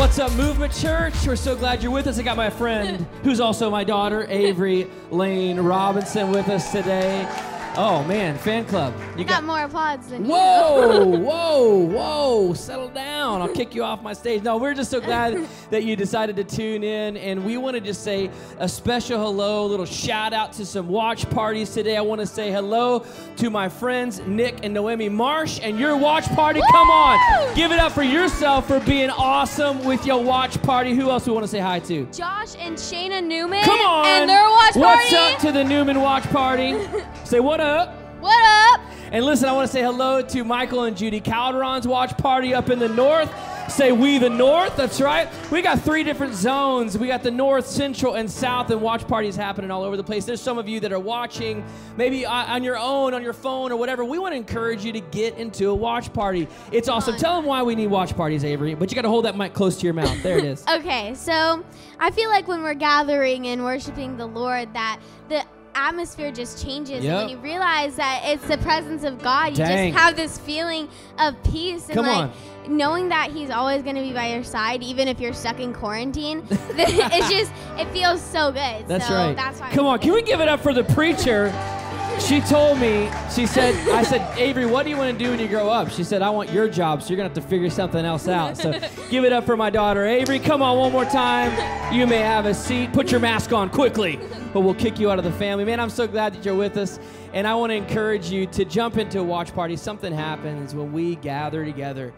What's up, Movement Church? We're so glad you're with us. I got my friend, who's also my daughter, Avery Lane Robinson, with us today. Oh man, fan club. You got, got more applause than whoa, you. Whoa, whoa, whoa! Settle down. I'll kick you off my stage. No, we're just so glad that you decided to tune in, and we want to just say a special hello, a little shout out to some watch parties today. I want to say hello to my friends Nick and Noemi Marsh and your watch party. Woo! Come on, give it up for yourself for being awesome with your watch party. Who else we want to say hi to? Josh and Shayna Newman. Come on, and their watch party. What's up to the Newman watch party? say what what up? What up? And listen, I want to say hello to Michael and Judy Calderon's watch party up in the north. Say we the north. That's right. We got three different zones. We got the north, central, and south, and watch parties happening all over the place. There's some of you that are watching, maybe uh, on your own, on your phone, or whatever. We want to encourage you to get into a watch party. It's awesome. Tell them why we need watch parties, Avery. But you got to hold that mic close to your mouth. There it is. okay, so I feel like when we're gathering and worshiping the Lord, that the atmosphere just changes. Yep. And when you realize that it's the presence of God, you Dang. just have this feeling of peace and Come like on. knowing that He's always going to be by your side, even if you're stuck in quarantine. it's just it feels so good. That's so right. That's why. Come on, can we give it up for the preacher? she told me, she said, I said, Avery, what do you want to do when you grow up? She said, I want your job, so you're going to have to figure something else out. So give it up for my daughter, Avery. Come on, one more time. You may have a seat. Put your mask on quickly, but we'll kick you out of the family. Man, I'm so glad that you're with us. And I want to encourage you to jump into a watch party. Something happens when we gather together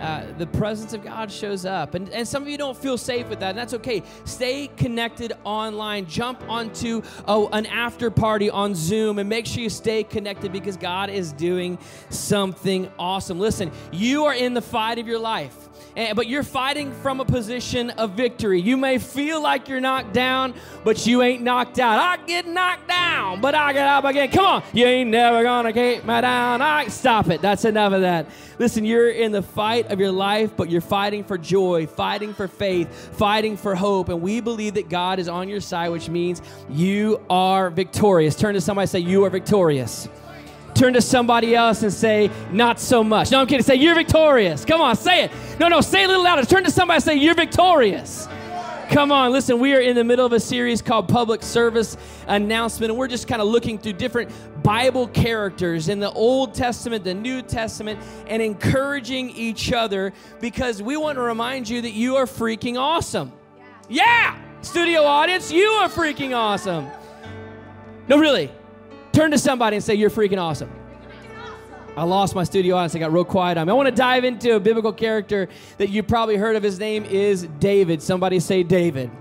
uh, the presence of God shows up. And, and some of you don't feel safe with that, and that's okay. Stay connected online. Jump onto a, an after party on Zoom and make sure you stay connected because God is doing something awesome. Listen, you are in the fight of your life Eh, but you're fighting from a position of victory. You may feel like you're knocked down, but you ain't knocked out. I get knocked down, but I get up again. Come on, you ain't never gonna keep me down. I stop it. That's enough of that. Listen, you're in the fight of your life, but you're fighting for joy, fighting for faith, fighting for hope, and we believe that God is on your side, which means you are victorious. Turn to somebody say, You are victorious turn to somebody else and say, Not so much. No, I'm kidding. Say, You're victorious. Come on, say it. No, no, say it a little louder. Turn to somebody and say, You're victorious. Come on, listen, we are in the middle of a series called Public Service Announcement, and we're just kind of looking through different Bible characters in the Old Testament, the New Testament, and encouraging each other because we want to remind you that you are freaking awesome. Yeah! yeah! Studio audience, you are freaking awesome. No, really. Turn to somebody and say, You're freaking awesome. I lost my studio audience. I got real quiet on me. I want to dive into a biblical character that you probably heard of. His name is David. Somebody say David.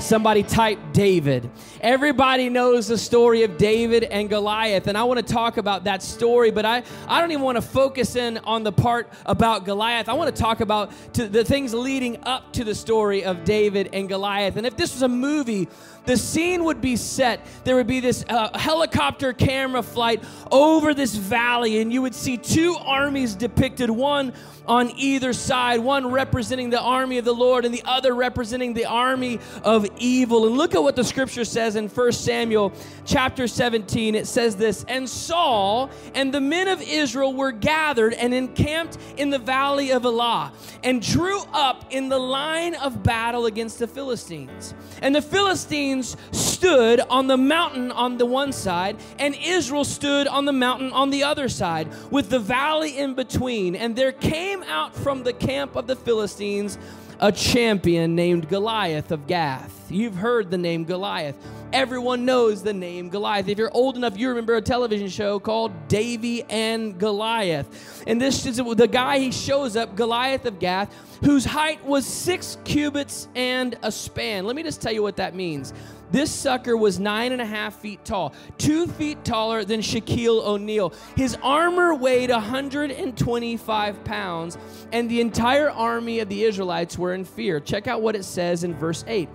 Somebody type David. Everybody knows the story of David and Goliath, and I want to talk about that story, but I, I don't even want to focus in on the part about Goliath. I want to talk about to the things leading up to the story of David and Goliath. And if this was a movie, the scene would be set. There would be this uh, helicopter camera flight over this valley, and you would see two armies depicted one on either side, one representing the army of the Lord and the other representing the army of evil. And look at what the scripture says in 1 Samuel chapter 17. It says this And Saul and the men of Israel were gathered and encamped in the valley of Elah and drew up in the line of battle against the Philistines. And the Philistines stood on the mountain on the one side, and Israel stood on the mountain on the other side, with the valley in between. And there came out from the camp of the Philistines a champion named Goliath of Gath. You've heard the name Goliath. Everyone knows the name Goliath. If you're old enough, you remember a television show called Davey and Goliath. And this is the guy he shows up, Goliath of Gath, whose height was six cubits and a span. Let me just tell you what that means. This sucker was nine and a half feet tall, two feet taller than Shaquille O'Neal. His armor weighed 125 pounds, and the entire army of the Israelites were in fear. Check out what it says in verse 8.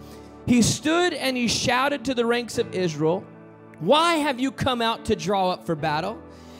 He stood and he shouted to the ranks of Israel Why have you come out to draw up for battle?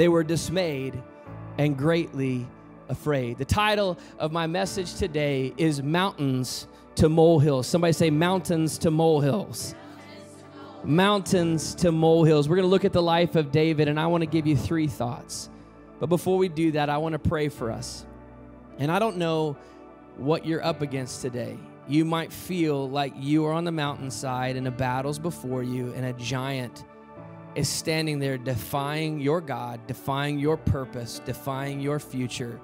they were dismayed and greatly afraid. The title of my message today is Mountains to Molehills. Somebody say, Mountains to Molehills. Mountains to molehills. We're going to look at the life of David, and I want to give you three thoughts. But before we do that, I want to pray for us. And I don't know what you're up against today. You might feel like you are on the mountainside and a battle's before you, and a giant is standing there defying your God, defying your purpose, defying your future.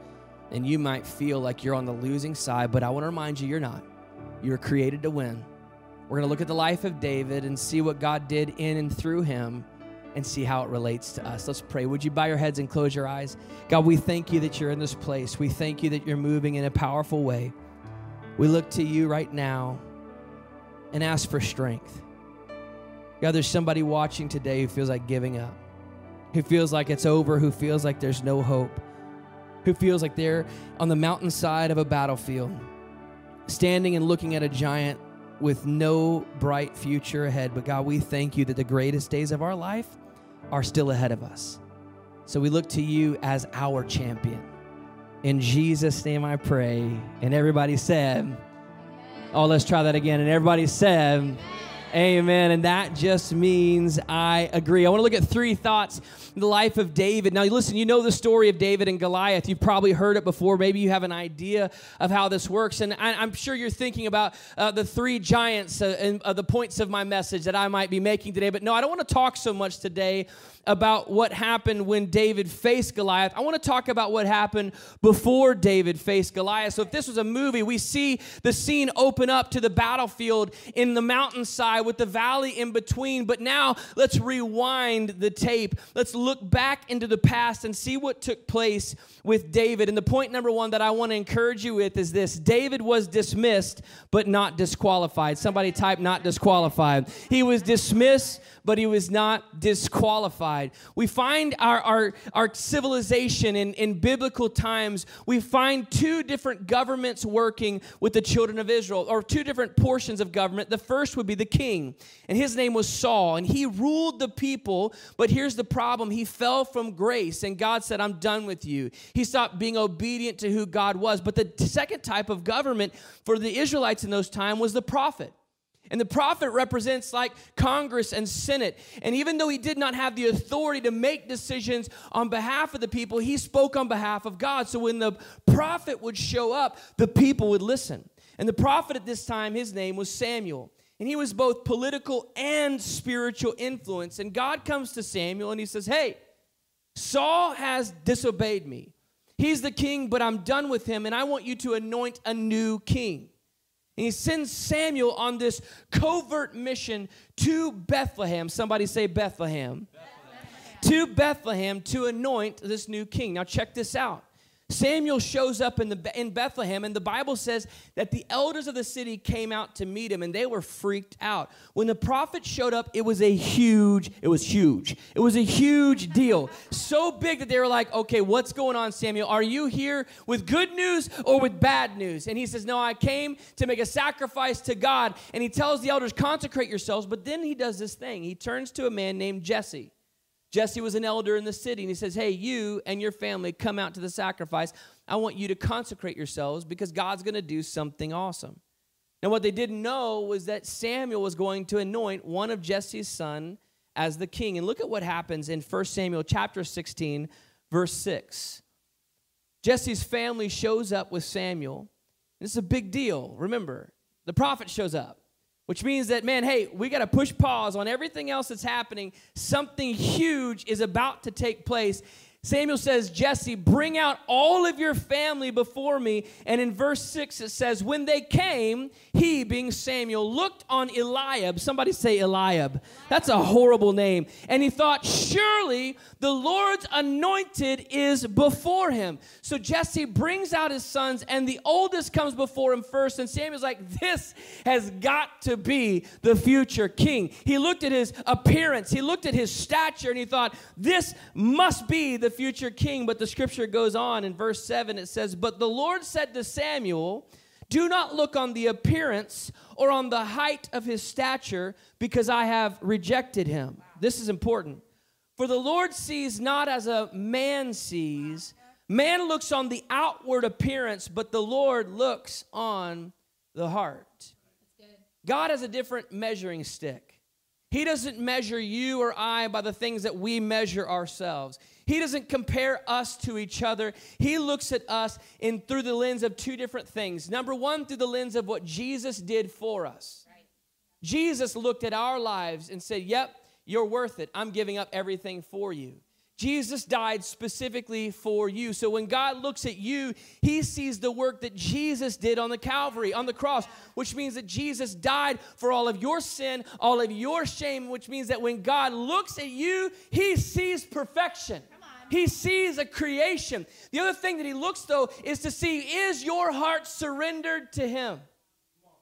And you might feel like you're on the losing side, but I want to remind you, you're not. You're created to win. We're going to look at the life of David and see what God did in and through him and see how it relates to us. Let's pray. Would you bow your heads and close your eyes? God, we thank you that you're in this place. We thank you that you're moving in a powerful way. We look to you right now and ask for strength. God, there's somebody watching today who feels like giving up, who feels like it's over, who feels like there's no hope, who feels like they're on the mountainside of a battlefield, standing and looking at a giant with no bright future ahead. But God, we thank you that the greatest days of our life are still ahead of us. So we look to you as our champion. In Jesus' name I pray. And everybody said, Oh, let's try that again. And everybody said, Amen. And that just means I agree. I want to look at three thoughts in the life of David. Now, listen, you know the story of David and Goliath. You've probably heard it before. Maybe you have an idea of how this works. And I, am sure you're thinking about uh, the three giants uh, and uh, the points of my message that I might be making today. But no, I don't want to talk so much today about what happened when David faced Goliath. I want to talk about what happened before David faced Goliath. So, if this was a movie, we see the scene open up to the battlefield in the mountainside with the valley in between. But now, let's rewind the tape. Let's look back into the past and see what took place with David. And the point number one that I want to encourage you with is this David was dismissed, but not disqualified. Somebody type not disqualified. He was dismissed, but he was not disqualified. We find our, our, our civilization in, in biblical times, we find two different governments working with the children of Israel, or two different portions of government. The first would be the king, and his name was Saul, and he ruled the people, but here's the problem he fell from grace, and God said, I'm done with you. He stopped being obedient to who God was. But the second type of government for the Israelites in those times was the prophet. And the prophet represents like Congress and Senate. And even though he did not have the authority to make decisions on behalf of the people, he spoke on behalf of God. So when the prophet would show up, the people would listen. And the prophet at this time, his name was Samuel. And he was both political and spiritual influence. And God comes to Samuel and he says, Hey, Saul has disobeyed me. He's the king, but I'm done with him, and I want you to anoint a new king. And he sends Samuel on this covert mission to Bethlehem. Somebody say Bethlehem. Bethlehem. To Bethlehem to anoint this new king. Now, check this out. Samuel shows up in, the, in Bethlehem, and the Bible says that the elders of the city came out to meet him, and they were freaked out. When the prophet showed up, it was a huge, it was huge. It was a huge deal. So big that they were like, okay, what's going on, Samuel? Are you here with good news or with bad news? And he says, no, I came to make a sacrifice to God. And he tells the elders, consecrate yourselves. But then he does this thing. He turns to a man named Jesse. Jesse was an elder in the city, and he says, Hey, you and your family come out to the sacrifice. I want you to consecrate yourselves because God's going to do something awesome. Now, what they didn't know was that Samuel was going to anoint one of Jesse's son as the king. And look at what happens in 1 Samuel chapter 16, verse 6. Jesse's family shows up with Samuel. This is a big deal. Remember, the prophet shows up which means that, man, hey, we got to push pause on everything else that's happening. Something huge is about to take place. Samuel says, Jesse, bring out all of your family before me. And in verse 6, it says, When they came, he, being Samuel, looked on Eliab. Somebody say Eliab. That's a horrible name. And he thought, Surely the Lord's anointed is before him. So Jesse brings out his sons, and the oldest comes before him first. And Samuel's like, This has got to be the future king. He looked at his appearance, he looked at his stature, and he thought, This must be the future king. But the scripture goes on in verse 7 it says, But the Lord said to Samuel, Do not look on the appearance or on the height of his stature, because I have rejected him. This is important. For the Lord sees not as a man sees. Man looks on the outward appearance, but the Lord looks on the heart. God has a different measuring stick. He doesn't measure you or I by the things that we measure ourselves. He doesn't compare us to each other. He looks at us in through the lens of two different things. Number one, through the lens of what Jesus did for us. Jesus looked at our lives and said, Yep, you're worth it. I'm giving up everything for you. Jesus died specifically for you. So when God looks at you, he sees the work that Jesus did on the Calvary, on the cross, which means that Jesus died for all of your sin, all of your shame, which means that when God looks at you, he sees perfection. He sees a creation. The other thing that he looks, though, is to see is your heart surrendered to him?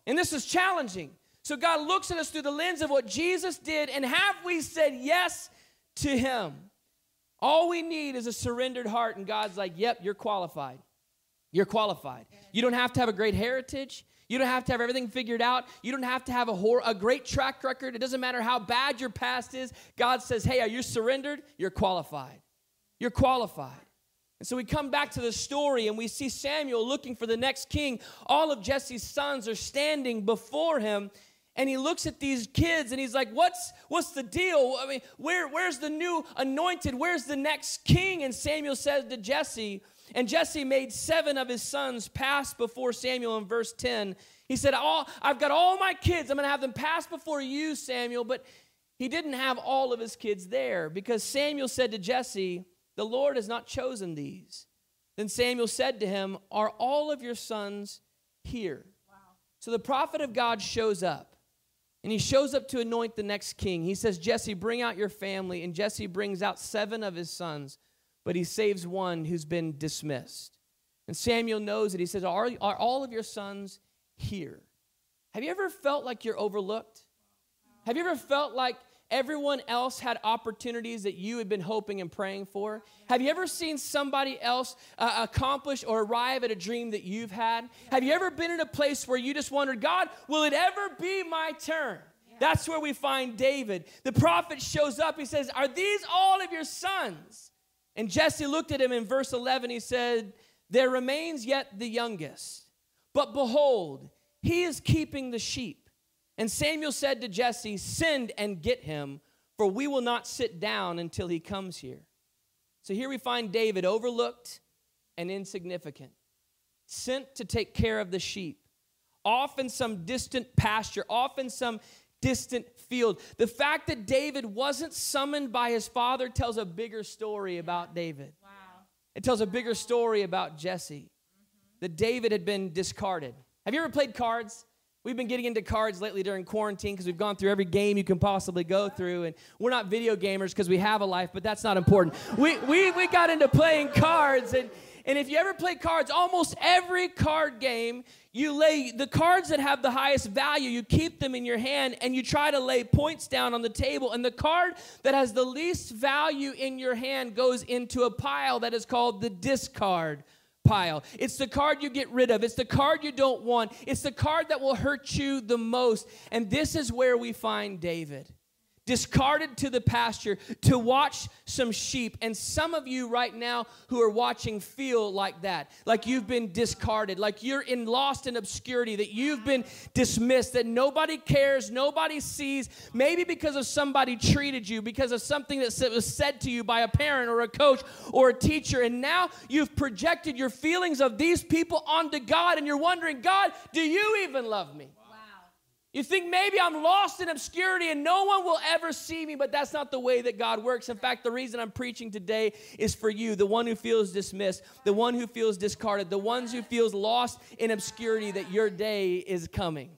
And this is challenging. So God looks at us through the lens of what Jesus did, and have we said yes to him? All we need is a surrendered heart, and God's like, yep, you're qualified. You're qualified. You don't have to have a great heritage. You don't have to have everything figured out. You don't have to have a, a great track record. It doesn't matter how bad your past is. God says, hey, are you surrendered? You're qualified. You're qualified. And so we come back to the story and we see Samuel looking for the next king. All of Jesse's sons are standing before him and he looks at these kids and he's like what's what's the deal? I mean where where's the new anointed? Where's the next king? And samuel says to jesse and jesse made seven of his sons pass before samuel in verse 10 he said all i've got all my kids. I'm going to have them pass before you samuel. But he didn't have all of his kids there because samuel said to jesse the lord has not chosen these then samuel said to him are all of your sons here wow. so the prophet of god shows up and he shows up to anoint the next king. He says, Jesse, bring out your family. And Jesse brings out seven of his sons, but he saves one who's been dismissed. And Samuel knows it. He says, Are, are all of your sons here? Have you ever felt like you're overlooked? Have you ever felt like everyone else had opportunities that you had been hoping and praying for? Have you ever seen somebody else uh, accomplish or arrive at a dream that you've had? Have you ever been in a place where you just wondered, God, will it ever be my turn? That's where we find David. The prophet shows up. He says, Are these all of your sons? And Jesse looked at him in verse 11. He said, There remains yet the youngest. But behold, he is keeping the sheep. And Samuel said to Jesse, Send and get him, for we will not sit down until he comes here. So here we find David overlooked and insignificant, sent to take care of the sheep, off in some distant pasture, off in some distant field. The fact that David wasn't summoned by his father tells a bigger story about David. Wow. It tells a bigger story about Jesse, mm-hmm. that David had been discarded. Have you ever played cards? We've been getting into cards lately during quarantine because we've gone through every game you can possibly go through. And we're not video gamers because we have a life, but that's not important. We, we, we got into playing cards. And, and if you ever play cards, almost every card game, you lay the cards that have the highest value, you keep them in your hand and you try to lay points down on the table. And the card that has the least value in your hand goes into a pile that is called the discard pile. It's the card you get rid of. It's the card you don't want. It's the card that will hurt you the most. And this is where we find David discarded to the pasture to watch some sheep. And some of you right now who are watching feel like that, like you've been discarded, like you're in lost in obscurity, that you've been dismissed, that nobody cares, nobody sees, maybe because of somebody treated you, because of something that was said to you by a parent or a coach or a teacher. And now you've projected your feelings of these people onto God and you're wondering, God, do you even love me? You think maybe I'm lost in obscurity and no one will ever see me, but that's not the way that God works. In fact, the reason I'm preaching today is for you, the one who feels dismissed, the one who feels discarded, the ones who feels lost in obscurity that your day is coming.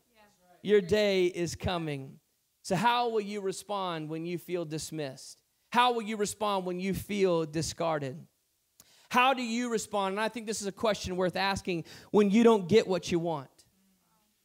Your day is coming. So how will you respond when you feel dismissed? How will you respond when you feel discarded? How do you respond? And I think this is a question worth asking when you don't get what you want.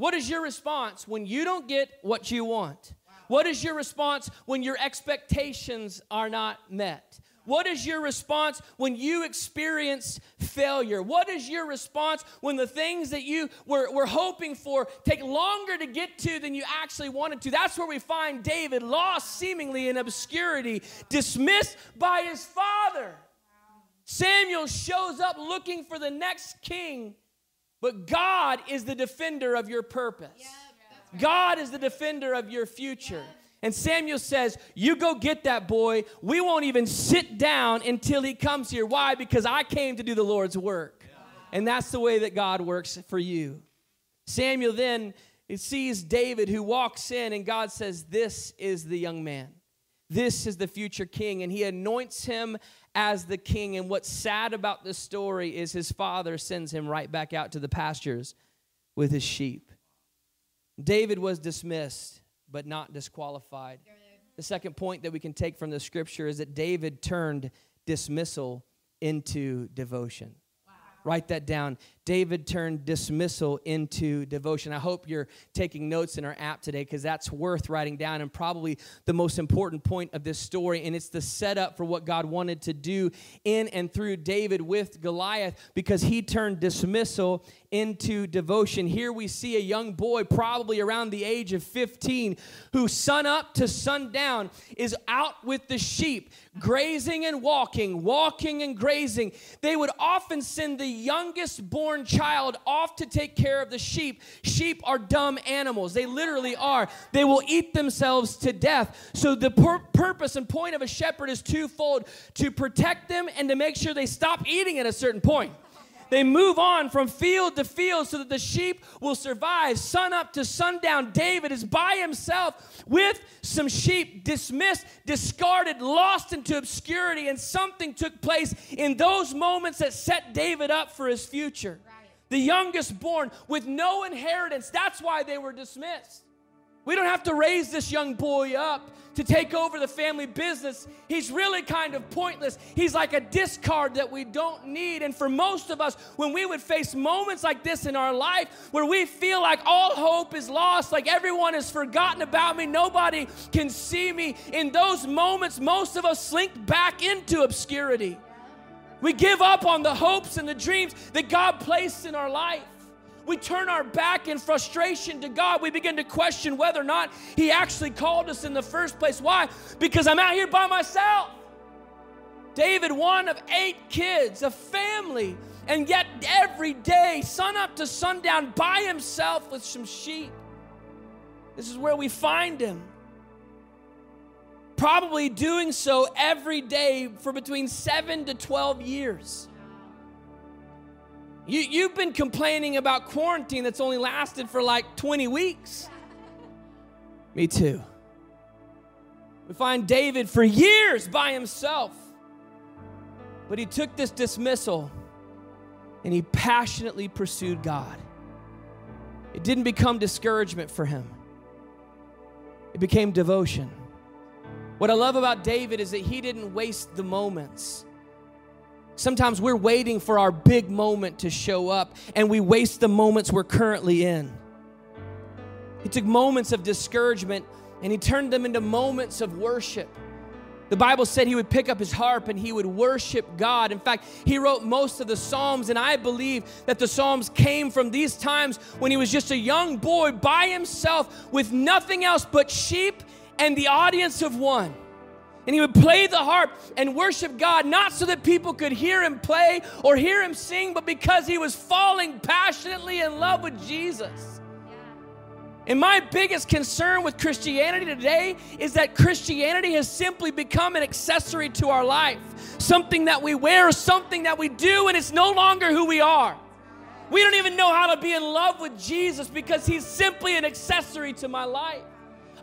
What is your response when you don't get what you want? What is your response when your expectations are not met? What is your response when you experience failure? What is your response when the things that you were, were hoping for take longer to get to than you actually wanted to? That's where we find David lost seemingly in obscurity, dismissed by his father. Samuel shows up looking for the next king but God is the defender of your purpose. God is the defender of your future. And Samuel says, You go get that boy. We won't even sit down until he comes here. Why? Because I came to do the Lord's work. And that's the way that God works for you. Samuel then sees David who walks in, and God says, This is the young man. This is the future king. And he anoints him as the king. And what's sad about this story is his father sends him right back out to the pastures with his sheep. David was dismissed, but not disqualified. The second point that we can take from the scripture is that David turned dismissal into devotion. Write that down. David turned dismissal into devotion. I hope you're taking notes in our app today because that's worth writing down and probably the most important point of this story. And it's the setup for what God wanted to do in and through David with Goliath because he turned dismissal into devotion. Here we see a young boy, probably around the age of 15, who sun up to sundown is out with the sheep, grazing and walking, walking and grazing. They would often send the youngest born child off to take care of the sheep. Sheep are dumb animals. They literally are. They will eat themselves to death. So, the pur- purpose and point of a shepherd is twofold to protect them and to make sure they stop eating at a certain point. They move on from field to field so that the sheep will survive. Sun up to sundown, David is by himself with some sheep, dismissed, discarded, lost into obscurity, and something took place in those moments that set David up for his future. The youngest born with no inheritance. That's why they were dismissed. We don't have to raise this young boy up to take over the family business. He's really kind of pointless. He's like a discard that we don't need. And for most of us, when we would face moments like this in our life where we feel like all hope is lost, like everyone has forgotten about me, nobody can see me, in those moments, most of us slink back into obscurity. We give up on the hopes and the dreams that God placed in our life. We turn our back in frustration to God. We begin to question whether or not He actually called us in the first place. Why? Because I'm out here by myself. David, one of eight kids, a family, and yet every day, sun up to sundown, by himself with some sheep. This is where we find him. Probably doing so every day for between seven to 12 years. You, you've been complaining about quarantine that's only lasted for like 20 weeks. Me too. We find David for years by himself. But he took this dismissal and he passionately pursued God. It didn't become discouragement for him, it became devotion. What I love about David is that he didn't waste the moments. Sometimes we're waiting for our big moment to show up and we waste the moments we're currently in. He took moments of discouragement and he turned them into moments of worship. The Bible said he would pick up his harp and he would worship God. In fact, he wrote most of the Psalms, and I believe that the Psalms came from these times when he was just a young boy by himself with nothing else but sheep and the audience of one. And he would play the harp and worship God, not so that people could hear him play or hear him sing, but because he was falling passionately in love with Jesus. And my biggest concern with Christianity today is that Christianity has simply become an accessory to our life, something that we wear, something that we do, and it's no longer who we are. We don't even know how to be in love with Jesus because he's simply an accessory to my life.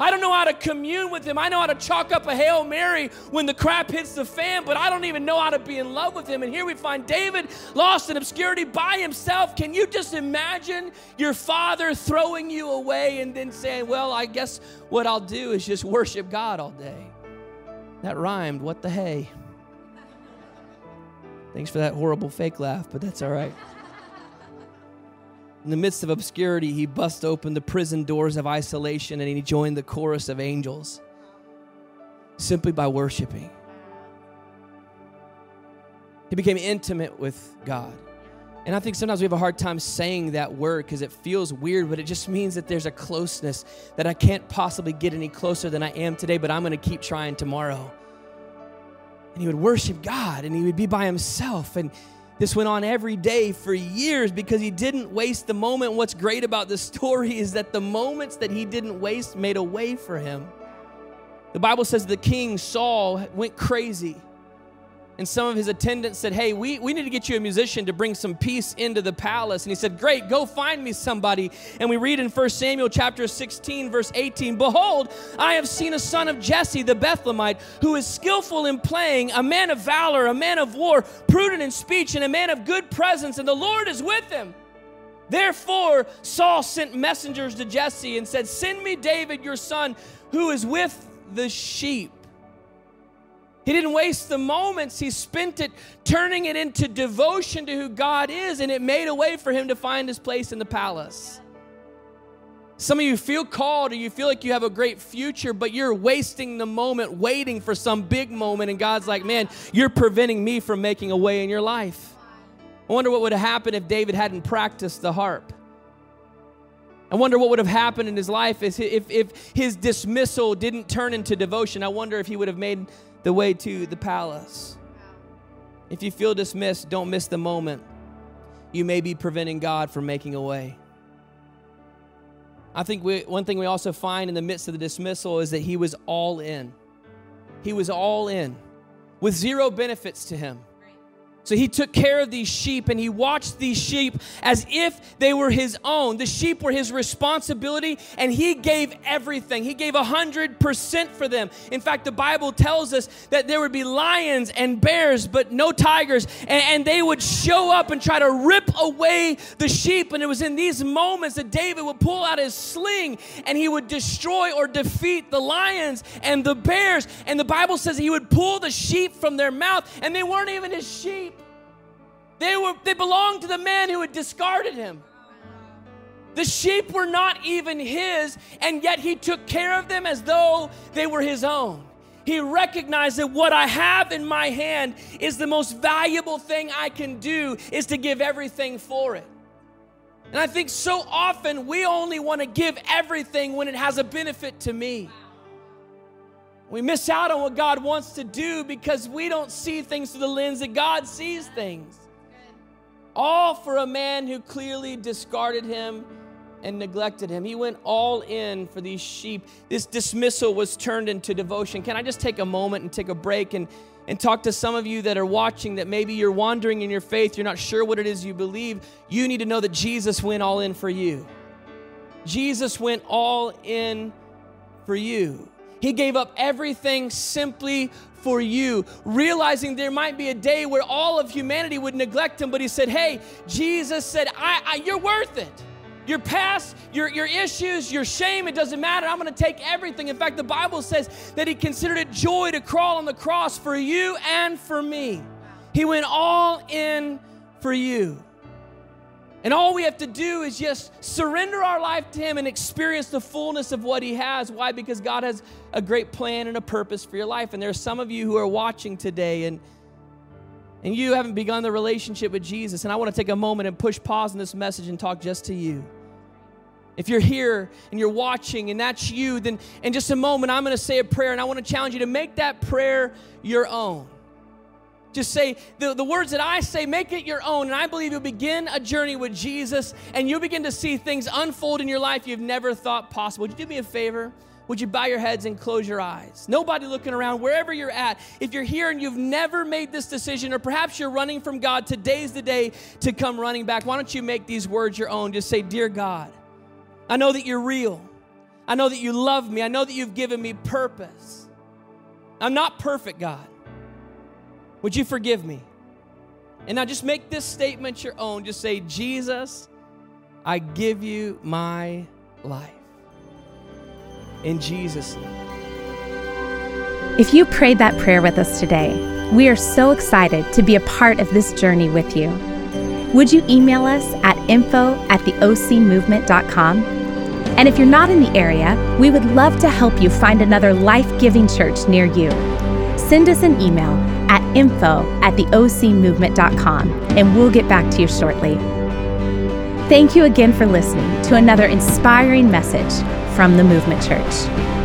I don't know how to commune with him. I know how to chalk up a Hail Mary when the crap hits the fan, but I don't even know how to be in love with him. And here we find David lost in obscurity by himself. Can you just imagine your father throwing you away and then saying, Well, I guess what I'll do is just worship God all day? That rhymed. What the hey? Thanks for that horrible fake laugh, but that's all right. In the midst of obscurity, he bust open the prison doors of isolation and he joined the chorus of angels simply by worshiping. He became intimate with God. And I think sometimes we have a hard time saying that word because it feels weird, but it just means that there's a closeness that I can't possibly get any closer than I am today, but I'm going to keep trying tomorrow. And he would worship God and he would be by himself. And this went on every day for years because he didn't waste the moment. What's great about this story is that the moments that he didn't waste made a way for him. The Bible says the king Saul went crazy and some of his attendants said, Hey, we, we need to get you a musician to bring some peace into the palace. And he said, Great, go find me somebody. And we read in 1 Samuel chapter 16, verse 18 Behold, I have seen a son of Jesse the Bethlehemite, who is skillful in playing, a man of valor, a man of war, prudent in speech, and a man of good presence, and the Lord is with him. Therefore, Saul sent messengers to Jesse and said, Send me David, your son, who is with the sheep. He didn't waste the moments. He spent it turning it into devotion to who God is, and it made a way for him to find his place in the palace. Some of you feel called or you feel like you have a great future, but you're wasting the moment waiting for some big moment, and God's like, man, you're preventing me from making a way in your life. I wonder what would have happened if David hadn't practiced the harp. I wonder what would have happened in his life if, if his dismissal didn't turn into devotion. I wonder if he would have made the way to the palace. If you feel dismissed, don't miss the moment. You may be preventing God from making a way. I think we, one thing we also find in the midst of the dismissal is that he was all in. He was all in with zero benefits to him. So he took care of these sheep and he watched these sheep as if they were his own. The sheep were his responsibility and he gave everything. He gave 100% for them. In fact, the Bible tells us that there would be lions and bears, but no tigers. And, and they would show up and try to rip away the sheep. And it was in these moments that David would pull out his sling and he would destroy or defeat the lions and the bears. And the Bible says he would pull the sheep from their mouth and they weren't even his sheep. They, were, they belonged to the man who had discarded him. The sheep were not even his, and yet he took care of them as though they were his own. He recognized that what I have in my hand is the most valuable thing I can do is to give everything for it. And I think so often we only want to give everything when it has a benefit to me. We miss out on what God wants to do because we don't see things through the lens that God sees things. All for a man who clearly discarded him and neglected him. He went all in for these sheep. This dismissal was turned into devotion. Can I just take a moment and take a break and, and talk to some of you that are watching that maybe you're wandering in your faith, you're not sure what it is you believe? You need to know that Jesus went all in for you. Jesus went all in for you. He gave up everything simply for you, realizing there might be a day where all of humanity would neglect him, but he said, Hey, Jesus said, I, I You're worth it. Your past, your, your issues, your shame, it doesn't matter. I'm going to take everything. In fact, the Bible says that he considered it joy to crawl on the cross for you and for me. He went all in for you. And all we have to do is just surrender our life to Him and experience the fullness of what He has. Why? Because God has a great plan and a purpose for your life. And there are some of you who are watching today and and you haven't begun the relationship with Jesus. And I want to take a moment and push pause in this message and talk just to you. If you're here and you're watching and that's you, then in just a moment I'm going to say a prayer and I want to challenge you to make that prayer your own. Just say the, the words that I say, make it your own. And I believe you'll begin a journey with Jesus and you'll begin to see things unfold in your life you've never thought possible. Would you do me a favor? would you bow your heads and close your eyes? Nobody looking around, wherever you're at. If you're here and you've never made this decision, or perhaps you're running from God, today's the day to come running back. Why don't you make these words your own? Just say, Dear God, I know that you're real. I know that you love me. I know that you've given me purpose. I'm not perfect, God. Would you forgive me? And now just make this statement your own. Just say, Jesus, I give you my life. In Jesus' name. If you prayed that prayer with us today, we are so excited to be a part of this journey with you. Would you email us at info at theocmovement.com? And if you're not in the area, we would love to help you find another life giving church near you. Send us an email at info at theocmovement.com and we'll get back to you shortly. Thank you again for listening to another inspiring message from the Movement Church.